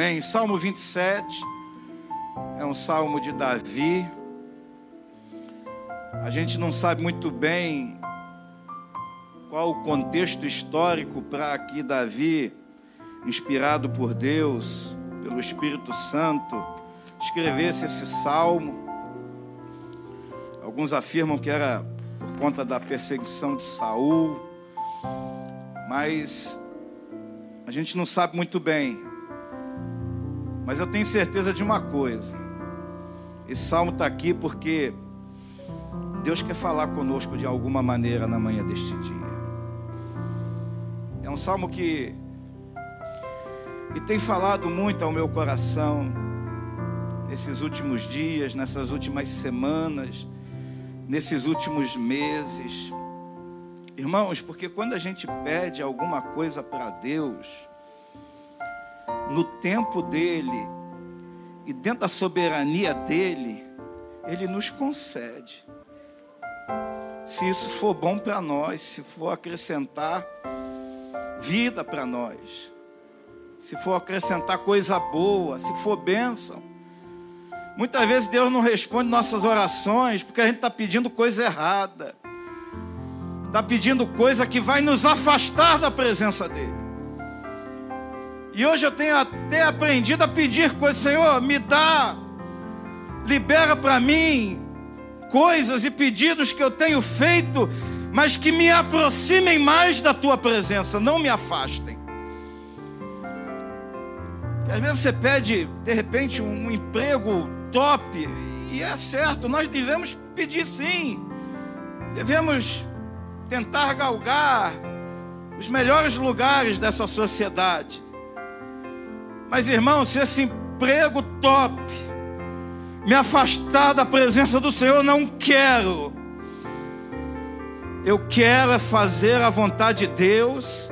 Amém? Salmo 27 é um salmo de Davi. A gente não sabe muito bem qual o contexto histórico para que Davi, inspirado por Deus, pelo Espírito Santo, escrevesse esse salmo. Alguns afirmam que era por conta da perseguição de Saul, mas a gente não sabe muito bem. Mas eu tenho certeza de uma coisa: esse salmo está aqui porque Deus quer falar conosco de alguma maneira na manhã deste dia. É um salmo que e tem falado muito ao meu coração nesses últimos dias, nessas últimas semanas, nesses últimos meses. Irmãos, porque quando a gente pede alguma coisa para Deus, no tempo dele e dentro da soberania dele, ele nos concede. Se isso for bom para nós, se for acrescentar vida para nós, se for acrescentar coisa boa, se for bênção. Muitas vezes Deus não responde nossas orações porque a gente está pedindo coisa errada está pedindo coisa que vai nos afastar da presença dEle. E hoje eu tenho até aprendido a pedir coisas, Senhor, me dá, libera para mim coisas e pedidos que eu tenho feito, mas que me aproximem mais da tua presença, não me afastem. às vezes você pede, de repente, um emprego top, e é certo, nós devemos pedir sim, devemos tentar galgar os melhores lugares dessa sociedade. Mas, irmão, se esse emprego top me afastar da presença do Senhor, não quero. Eu quero é fazer a vontade de Deus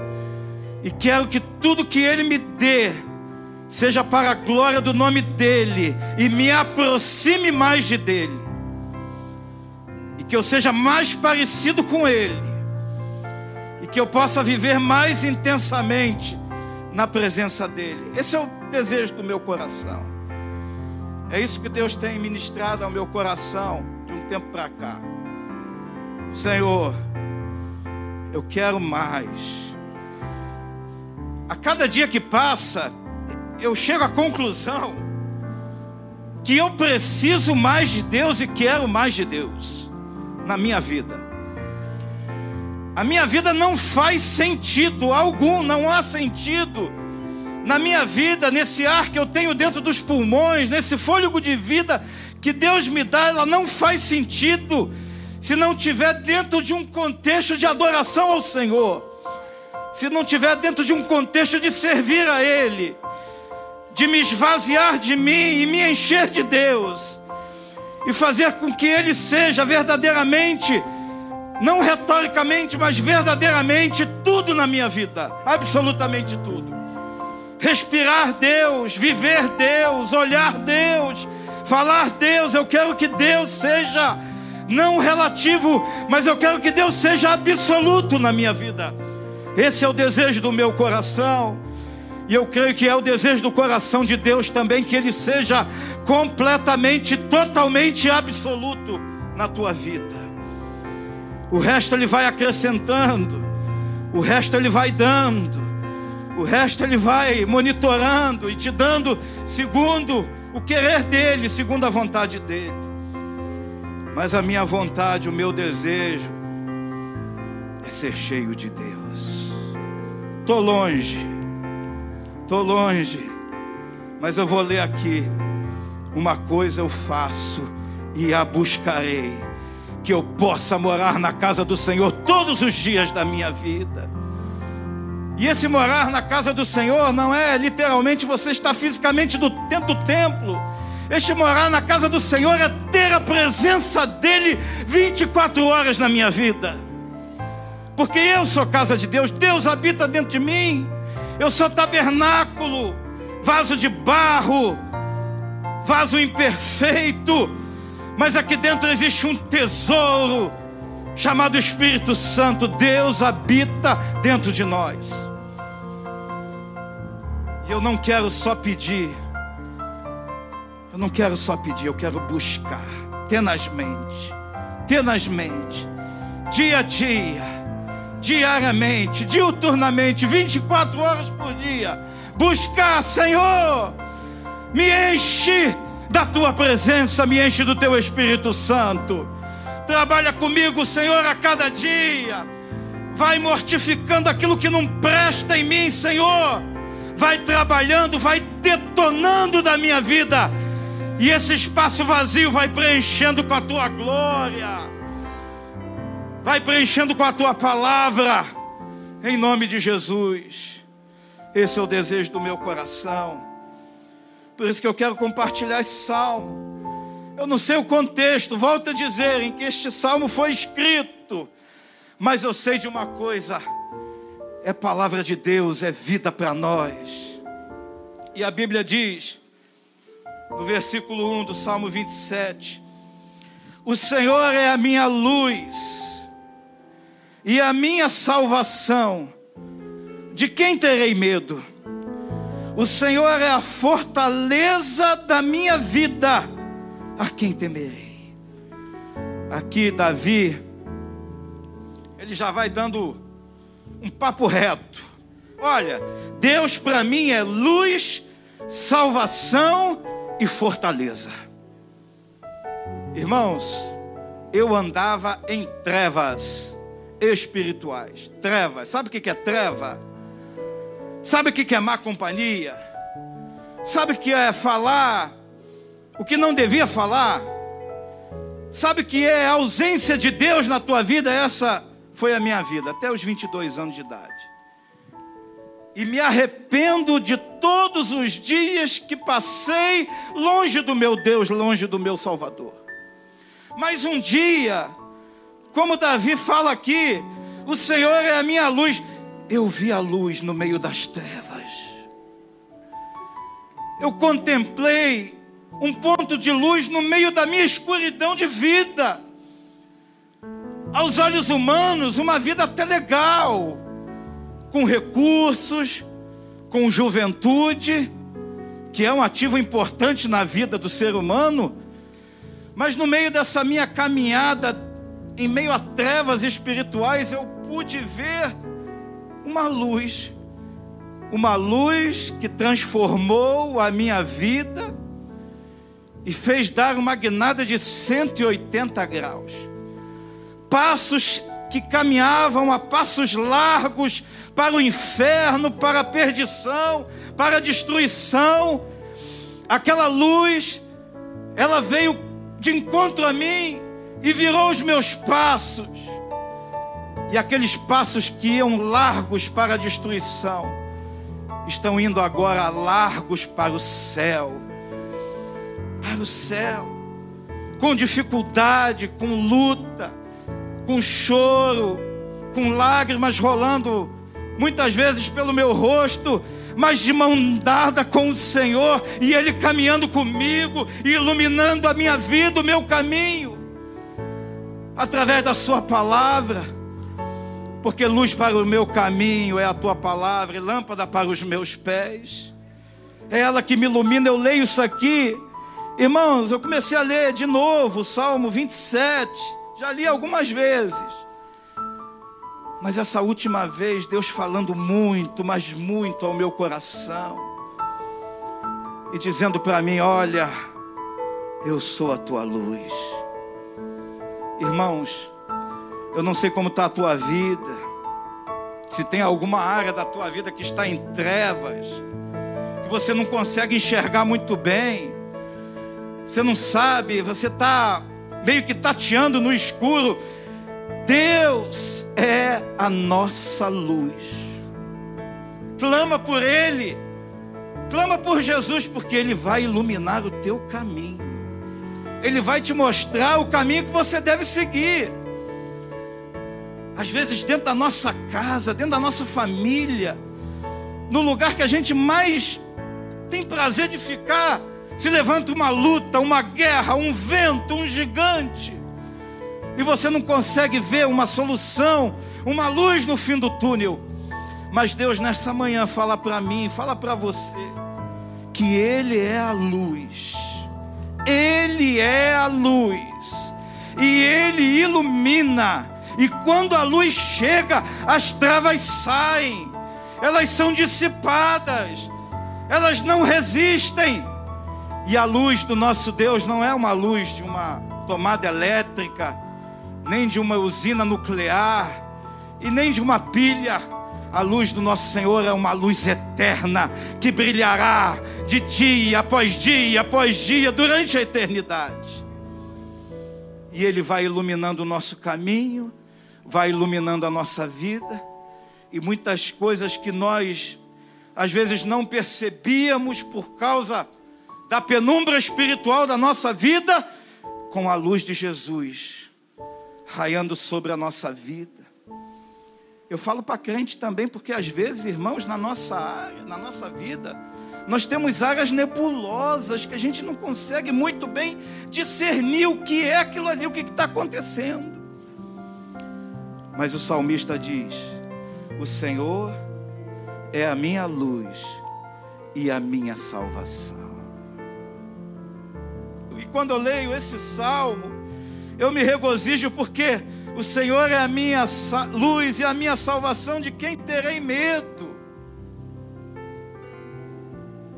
e quero que tudo que Ele me dê seja para a glória do nome dEle e me aproxime mais de dEle e que eu seja mais parecido com Ele e que eu possa viver mais intensamente na presença dEle. Esse é o desejo do meu coração. É isso que Deus tem ministrado ao meu coração de um tempo para cá. Senhor, eu quero mais. A cada dia que passa, eu chego à conclusão que eu preciso mais de Deus e quero mais de Deus na minha vida. A minha vida não faz sentido algum, não há sentido na minha vida, nesse ar que eu tenho dentro dos pulmões, nesse fôlego de vida que Deus me dá, ela não faz sentido se não tiver dentro de um contexto de adoração ao Senhor. Se não tiver dentro de um contexto de servir a Ele, de me esvaziar de mim e me encher de Deus, e fazer com que Ele seja verdadeiramente não retoricamente, mas verdadeiramente, tudo na minha vida, absolutamente tudo. Respirar Deus, viver Deus, olhar Deus, falar Deus, eu quero que Deus seja não relativo, mas eu quero que Deus seja absoluto na minha vida. Esse é o desejo do meu coração. E eu creio que é o desejo do coração de Deus também que ele seja completamente, totalmente absoluto na tua vida. O resto ele vai acrescentando, o resto ele vai dando, o resto ele vai monitorando e te dando segundo o querer dele, segundo a vontade dele. Mas a minha vontade, o meu desejo é ser cheio de Deus. Tô longe, tô longe, mas eu vou ler aqui. Uma coisa eu faço e a buscarei que eu possa morar na casa do Senhor todos os dias da minha vida. E esse morar na casa do Senhor não é literalmente você estar fisicamente dentro do templo. Este morar na casa do Senhor é ter a presença dEle 24 horas na minha vida. Porque eu sou casa de Deus, Deus habita dentro de mim. Eu sou tabernáculo, vaso de barro, vaso imperfeito mas aqui dentro existe um tesouro chamado Espírito Santo. Deus habita dentro de nós. E eu não quero só pedir. Eu não quero só pedir, eu quero buscar tenazmente, tenazmente, dia a dia, diariamente, diuturnamente, 24 horas por dia. Buscar, Senhor, me enche da tua presença, me enche do teu Espírito Santo. Trabalha comigo, Senhor, a cada dia. Vai mortificando aquilo que não presta em mim, Senhor. Vai trabalhando, vai detonando da minha vida. E esse espaço vazio vai preenchendo com a tua glória. Vai preenchendo com a tua palavra. Em nome de Jesus. Esse é o desejo do meu coração. Por isso que eu quero compartilhar esse salmo. Eu não sei o contexto, volto a dizer, em que este salmo foi escrito, mas eu sei de uma coisa: é palavra de Deus, é vida para nós. E a Bíblia diz, no versículo 1 do Salmo 27, o Senhor é a minha luz e a minha salvação, de quem terei medo? O Senhor é a fortaleza da minha vida a quem temerei? Aqui, Davi, ele já vai dando um papo reto. Olha, Deus para mim é luz, salvação e fortaleza. Irmãos, eu andava em trevas espirituais. Trevas, sabe o que é treva? Sabe o que é má companhia? Sabe o que é falar o que não devia falar. Sabe que é a ausência de Deus na tua vida? Essa foi a minha vida, até os 22 anos de idade. E me arrependo de todos os dias que passei longe do meu Deus, longe do meu Salvador. Mas um dia, como Davi fala aqui, o Senhor é a minha luz. Eu vi a luz no meio das trevas. Eu contemplei um ponto de luz no meio da minha escuridão de vida. Aos olhos humanos, uma vida até legal, com recursos, com juventude, que é um ativo importante na vida do ser humano, mas no meio dessa minha caminhada, em meio a trevas espirituais, eu pude ver uma luz, uma luz que transformou a minha vida e fez dar uma guinada de 180 graus. Passos que caminhavam a passos largos para o inferno, para a perdição, para a destruição. Aquela luz, ela veio de encontro a mim e virou os meus passos. E aqueles passos que iam largos para a destruição, estão indo agora largos para o céu. Para o céu, com dificuldade, com luta, com choro, com lágrimas rolando, muitas vezes pelo meu rosto, mas de mão dada com o Senhor e Ele caminhando comigo, iluminando a minha vida, o meu caminho, através da Sua palavra porque luz para o meu caminho é a tua palavra e lâmpada para os meus pés. É ela que me ilumina. Eu leio isso aqui Irmãos, eu comecei a ler de novo o Salmo 27, já li algumas vezes. Mas essa última vez, Deus falando muito, mas muito ao meu coração, e dizendo para mim: Olha, eu sou a tua luz. Irmãos, eu não sei como está a tua vida, se tem alguma área da tua vida que está em trevas, que você não consegue enxergar muito bem, você não sabe, você está meio que tateando no escuro. Deus é a nossa luz. Clama por Ele, clama por Jesus, porque Ele vai iluminar o teu caminho. Ele vai te mostrar o caminho que você deve seguir. Às vezes, dentro da nossa casa, dentro da nossa família, no lugar que a gente mais tem prazer de ficar, se levanta uma luta, uma guerra, um vento, um gigante, e você não consegue ver uma solução, uma luz no fim do túnel. Mas Deus nessa manhã fala para mim, fala para você, que Ele é a luz. Ele é a luz. E Ele ilumina. E quando a luz chega, as trevas saem. Elas são dissipadas. Elas não resistem. E a luz do nosso Deus não é uma luz de uma tomada elétrica, nem de uma usina nuclear, e nem de uma pilha. A luz do nosso Senhor é uma luz eterna que brilhará de dia após dia após dia durante a eternidade. E Ele vai iluminando o nosso caminho, vai iluminando a nossa vida, e muitas coisas que nós às vezes não percebíamos por causa da penumbra espiritual da nossa vida, com a luz de Jesus raiando sobre a nossa vida. Eu falo para crente também, porque às vezes, irmãos, na nossa área, na nossa vida, nós temos áreas nebulosas que a gente não consegue muito bem discernir o que é aquilo ali, o que está acontecendo. Mas o salmista diz: O Senhor é a minha luz e a minha salvação quando eu leio esse salmo, eu me regozijo porque o Senhor é a minha luz e a minha salvação, de quem terei medo?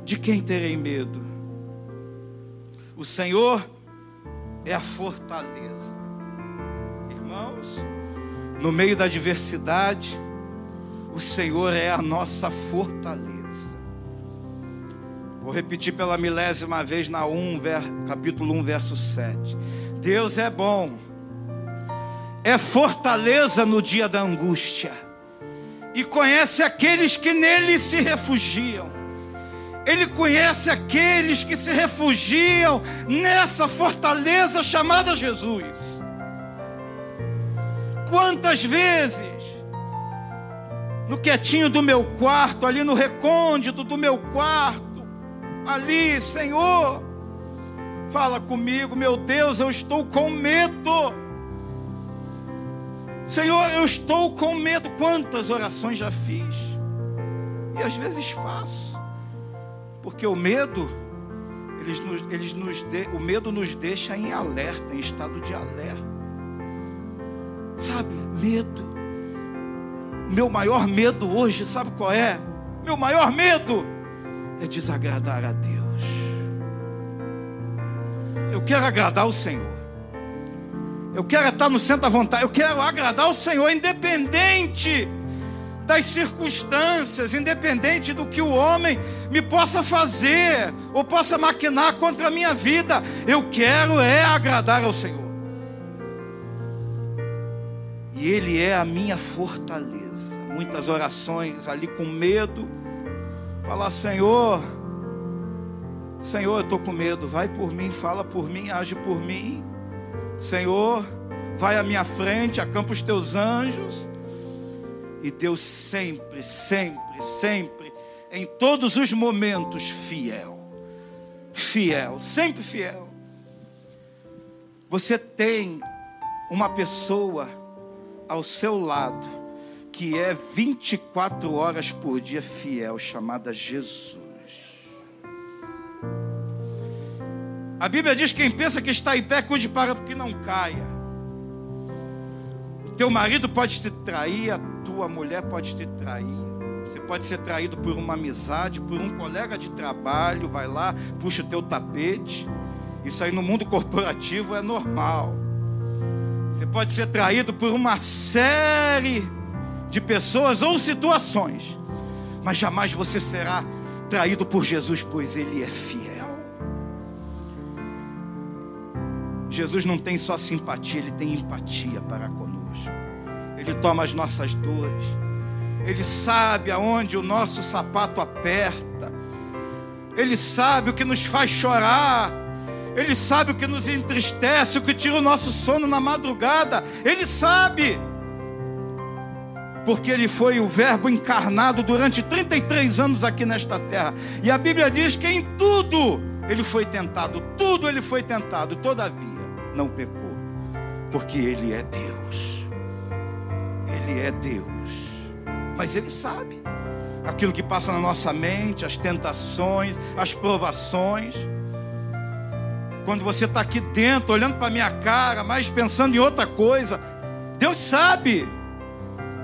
De quem terei medo? O Senhor é a fortaleza. Irmãos, no meio da adversidade, o Senhor é a nossa fortaleza. Vou repetir pela milésima vez na 1, capítulo 1, verso 7. Deus é bom, é fortaleza no dia da angústia, e conhece aqueles que nele se refugiam. Ele conhece aqueles que se refugiam nessa fortaleza chamada Jesus. Quantas vezes, no quietinho do meu quarto, ali no recôndito do meu quarto, ali, Senhor, fala comigo, meu Deus, eu estou com medo. Senhor, eu estou com medo. Quantas orações já fiz? E às vezes faço, porque o medo, eles nos, eles nos de, o medo nos deixa em alerta, em estado de alerta. Sabe, medo. Meu maior medo hoje, sabe qual é? Meu maior medo é desagradar a Deus. Eu quero agradar o Senhor. Eu quero estar no centro da vontade. Eu quero agradar o Senhor, independente das circunstâncias, independente do que o homem me possa fazer ou possa maquinar contra a minha vida. Eu quero é agradar ao Senhor. E Ele é a minha fortaleza. Muitas orações ali com medo Falar, Senhor, Senhor, eu estou com medo, vai por mim, fala por mim, age por mim. Senhor, vai à minha frente, acampa os teus anjos. E Deus sempre, sempre, sempre, em todos os momentos, fiel. Fiel, sempre fiel. Você tem uma pessoa ao seu lado que é 24 horas por dia fiel, chamada Jesus. A Bíblia diz: quem pensa que está em pé, cuide para que não caia. O teu marido pode te trair, a tua mulher pode te trair. Você pode ser traído por uma amizade, por um colega de trabalho, vai lá, puxa o teu tapete. Isso aí no mundo corporativo é normal. Você pode ser traído por uma série de pessoas ou situações, mas jamais você será traído por Jesus, pois Ele é fiel. Jesus não tem só simpatia, Ele tem empatia para conosco. Ele toma as nossas dores, Ele sabe aonde o nosso sapato aperta, Ele sabe o que nos faz chorar. Ele sabe o que nos entristece, o que tira o nosso sono na madrugada. Ele sabe porque ele foi o Verbo encarnado durante 33 anos aqui nesta terra. E a Bíblia diz que em tudo ele foi tentado, tudo ele foi tentado, todavia não pecou, porque ele é Deus. Ele é Deus. mas Ele sabe aquilo que passa na nossa mente, as tentações, as provações. Quando você está aqui dentro, olhando para a minha cara, mas pensando em outra coisa, Deus sabe.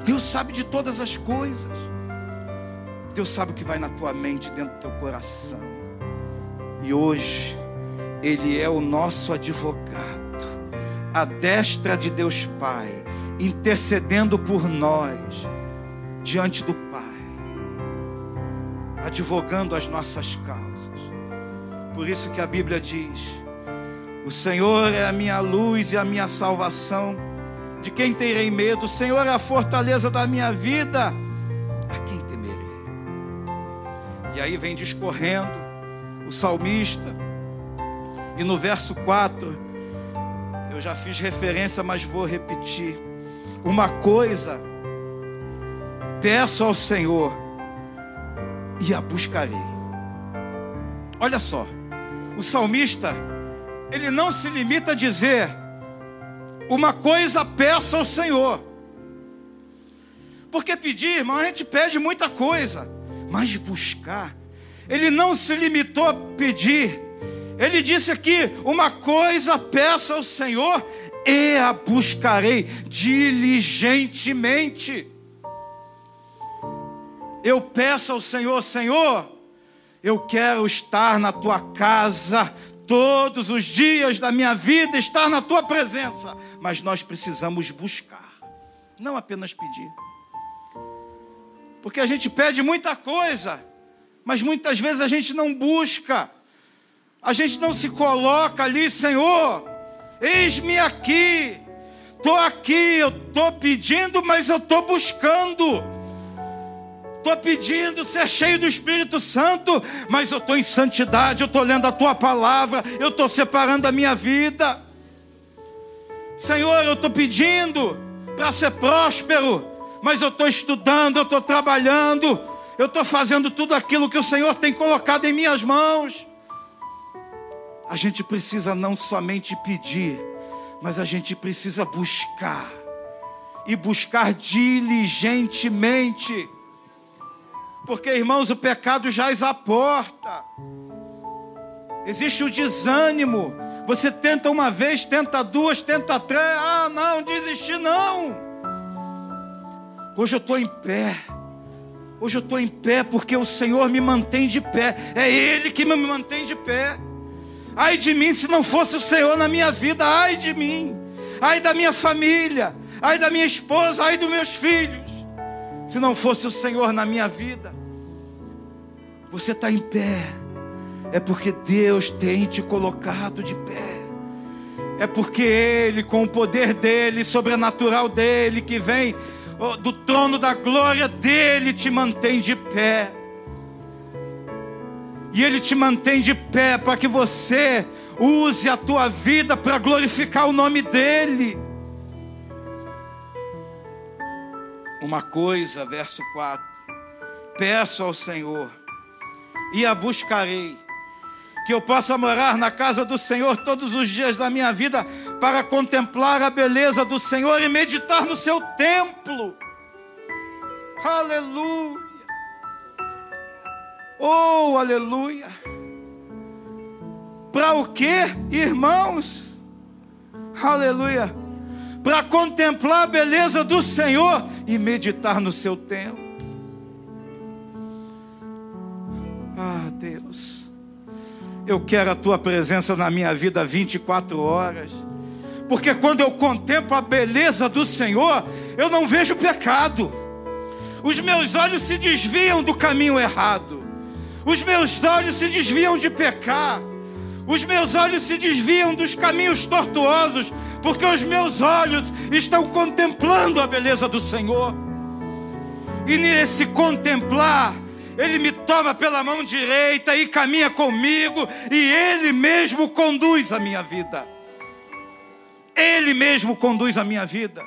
Deus sabe de todas as coisas. Deus sabe o que vai na tua mente, dentro do teu coração. E hoje, Ele é o nosso advogado, a destra de Deus Pai, intercedendo por nós, diante do Pai, advogando as nossas causas. Por isso que a Bíblia diz: O Senhor é a minha luz e a minha salvação. De quem terei medo? O Senhor é a fortaleza da minha vida. A quem e aí vem discorrendo o salmista. E no verso 4, eu já fiz referência, mas vou repetir. Uma coisa peço ao Senhor e a buscarei. Olha só, o salmista, ele não se limita a dizer, uma coisa peço ao Senhor. Porque pedir, irmão, a gente pede muita coisa mas buscar. Ele não se limitou a pedir. Ele disse aqui: uma coisa peço ao Senhor e a buscarei diligentemente. Eu peço ao Senhor, Senhor, eu quero estar na tua casa todos os dias da minha vida, estar na tua presença. Mas nós precisamos buscar, não apenas pedir. Porque a gente pede muita coisa, mas muitas vezes a gente não busca, a gente não se coloca ali, Senhor, eis-me aqui, estou aqui, eu estou pedindo, mas eu estou buscando. Estou pedindo ser cheio do Espírito Santo, mas eu estou em santidade, eu estou lendo a tua palavra, eu estou separando a minha vida. Senhor, eu estou pedindo para ser próspero, mas eu estou estudando, eu estou trabalhando, eu estou fazendo tudo aquilo que o Senhor tem colocado em minhas mãos. A gente precisa não somente pedir, mas a gente precisa buscar, e buscar diligentemente, porque irmãos, o pecado jaz à porta, existe o desânimo. Você tenta uma vez, tenta duas, tenta três, ah, não, desistir não. Hoje eu estou em pé. Hoje eu estou em pé porque o Senhor me mantém de pé. É Ele que me mantém de pé. Ai de mim se não fosse o Senhor na minha vida. Ai de mim. Ai da minha família. Ai da minha esposa. Ai dos meus filhos. Se não fosse o Senhor na minha vida. Você está em pé. É porque Deus tem te colocado de pé. É porque Ele, com o poder dele, sobrenatural dele, que vem do trono da glória dele te mantém de pé. E ele te mantém de pé para que você use a tua vida para glorificar o nome dele. Uma coisa, verso 4: Peço ao Senhor e a buscarei que eu possa morar na casa do Senhor todos os dias da minha vida, para contemplar a beleza do Senhor e meditar no seu templo. Aleluia! Oh, aleluia! Para o que, irmãos? Aleluia! Para contemplar a beleza do Senhor e meditar no seu templo. Ah, Deus. Eu quero a tua presença na minha vida 24 horas. Porque quando eu contemplo a beleza do Senhor, eu não vejo pecado. Os meus olhos se desviam do caminho errado. Os meus olhos se desviam de pecar. Os meus olhos se desviam dos caminhos tortuosos, porque os meus olhos estão contemplando a beleza do Senhor. E nesse contemplar, ele me toma pela mão direita e caminha comigo, e Ele mesmo conduz a minha vida. Ele mesmo conduz a minha vida.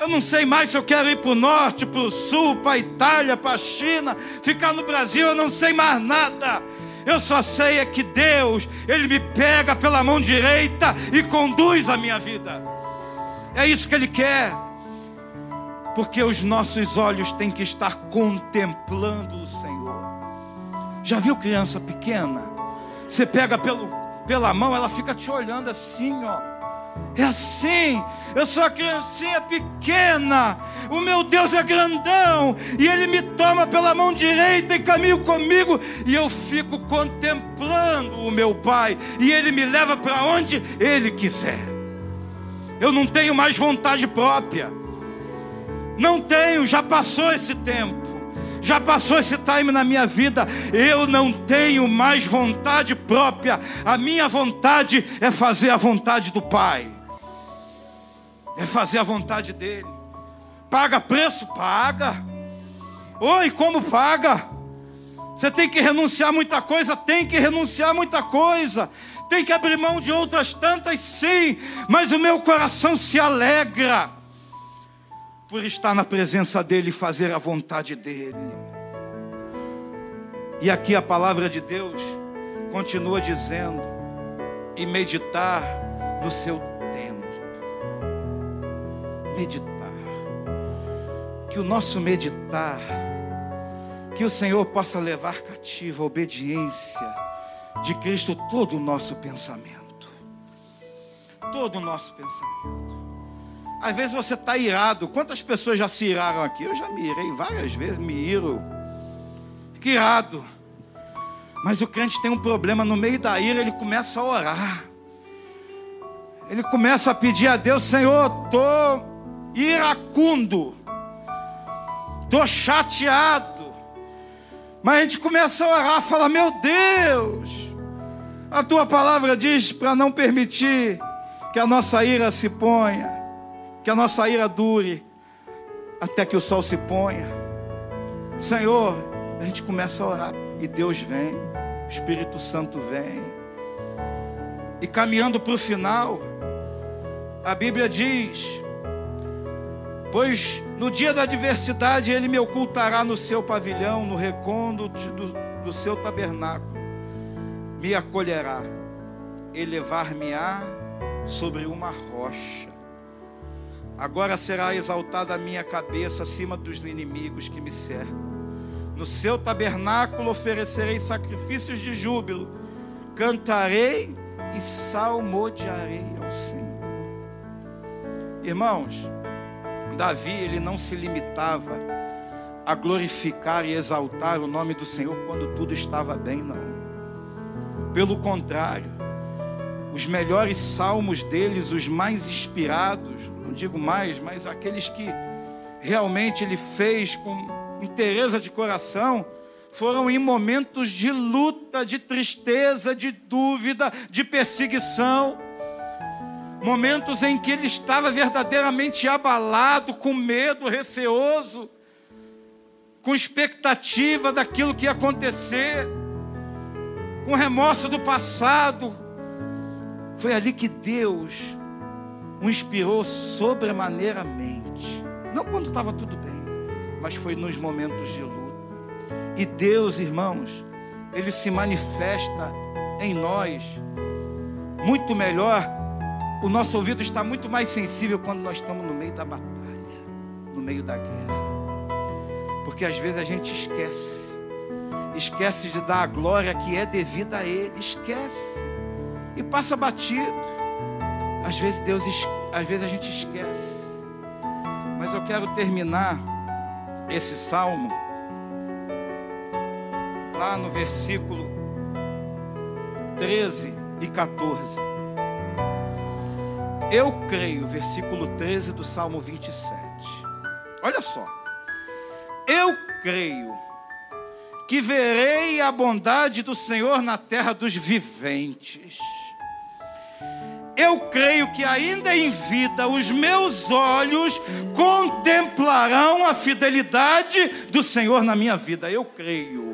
Eu não sei mais se eu quero ir para o norte, para o sul, para a Itália, para a China, ficar no Brasil, eu não sei mais nada. Eu só sei é que Deus, Ele me pega pela mão direita e conduz a minha vida. É isso que Ele quer. porque os nossos olhos têm que estar contemplando o Senhor. Já viu criança pequena? Você pega pelo, pela mão, ela fica te olhando assim, ó. É assim, eu sou a criancinha pequena, o meu Deus é grandão, e Ele me toma pela mão direita e caminha comigo, e eu fico contemplando o meu Pai, e Ele me leva para onde Ele quiser. Eu não tenho mais vontade própria, não tenho, já passou esse tempo. Já passou esse time na minha vida. Eu não tenho mais vontade própria. A minha vontade é fazer a vontade do Pai. É fazer a vontade dele. Paga preço? Paga. Oi, como paga? Você tem que renunciar muita coisa? Tem que renunciar muita coisa. Tem que abrir mão de outras tantas, sim. Mas o meu coração se alegra por estar na presença dEle e fazer a vontade dEle. E aqui a palavra de Deus continua dizendo: e meditar no seu tempo. Meditar. Que o nosso meditar, que o Senhor possa levar cativa a obediência de Cristo todo o nosso pensamento. Todo o nosso pensamento. Às vezes você está irado. Quantas pessoas já se iraram aqui? Eu já me irei várias vezes, me iro. Fico irado. Mas o crente tem um problema, no meio da ira ele começa a orar. Ele começa a pedir a Deus, Senhor, estou iracundo, estou chateado. Mas a gente começa a orar, fala, meu Deus, a tua palavra diz para não permitir que a nossa ira se ponha que a nossa ira dure até que o sol se ponha. Senhor, a gente começa a orar e Deus vem, o Espírito Santo vem. E caminhando para o final, a Bíblia diz: Pois no dia da adversidade ele me ocultará no seu pavilhão, no recondo do, do seu tabernáculo, me acolherá, elevar-me-á sobre uma rocha Agora será exaltada a minha cabeça acima dos inimigos que me cercam. No seu tabernáculo oferecerei sacrifícios de júbilo, cantarei e salmodiarei ao Senhor. Irmãos, Davi, ele não se limitava a glorificar e exaltar o nome do Senhor quando tudo estava bem, não. Pelo contrário, os melhores salmos deles, os mais inspirados, não digo mais, mas aqueles que realmente ele fez com inteireza de coração, foram em momentos de luta, de tristeza, de dúvida, de perseguição. Momentos em que ele estava verdadeiramente abalado, com medo, receoso, com expectativa daquilo que ia acontecer, com remorso do passado. Foi ali que Deus o inspirou sobremaneiramente. Não quando estava tudo bem, mas foi nos momentos de luta. E Deus, irmãos, Ele se manifesta em nós muito melhor. O nosso ouvido está muito mais sensível quando nós estamos no meio da batalha, no meio da guerra. Porque às vezes a gente esquece, esquece de dar a glória que é devida a Ele, esquece e passa batido. Às vezes Deus, às vezes a gente esquece. Mas eu quero terminar esse salmo lá no versículo 13 e 14. Eu creio, versículo 13 do Salmo 27. Olha só. Eu creio que verei a bondade do Senhor na terra dos viventes eu creio que ainda em vida os meus olhos contemplarão a fidelidade do Senhor na minha vida. Eu creio.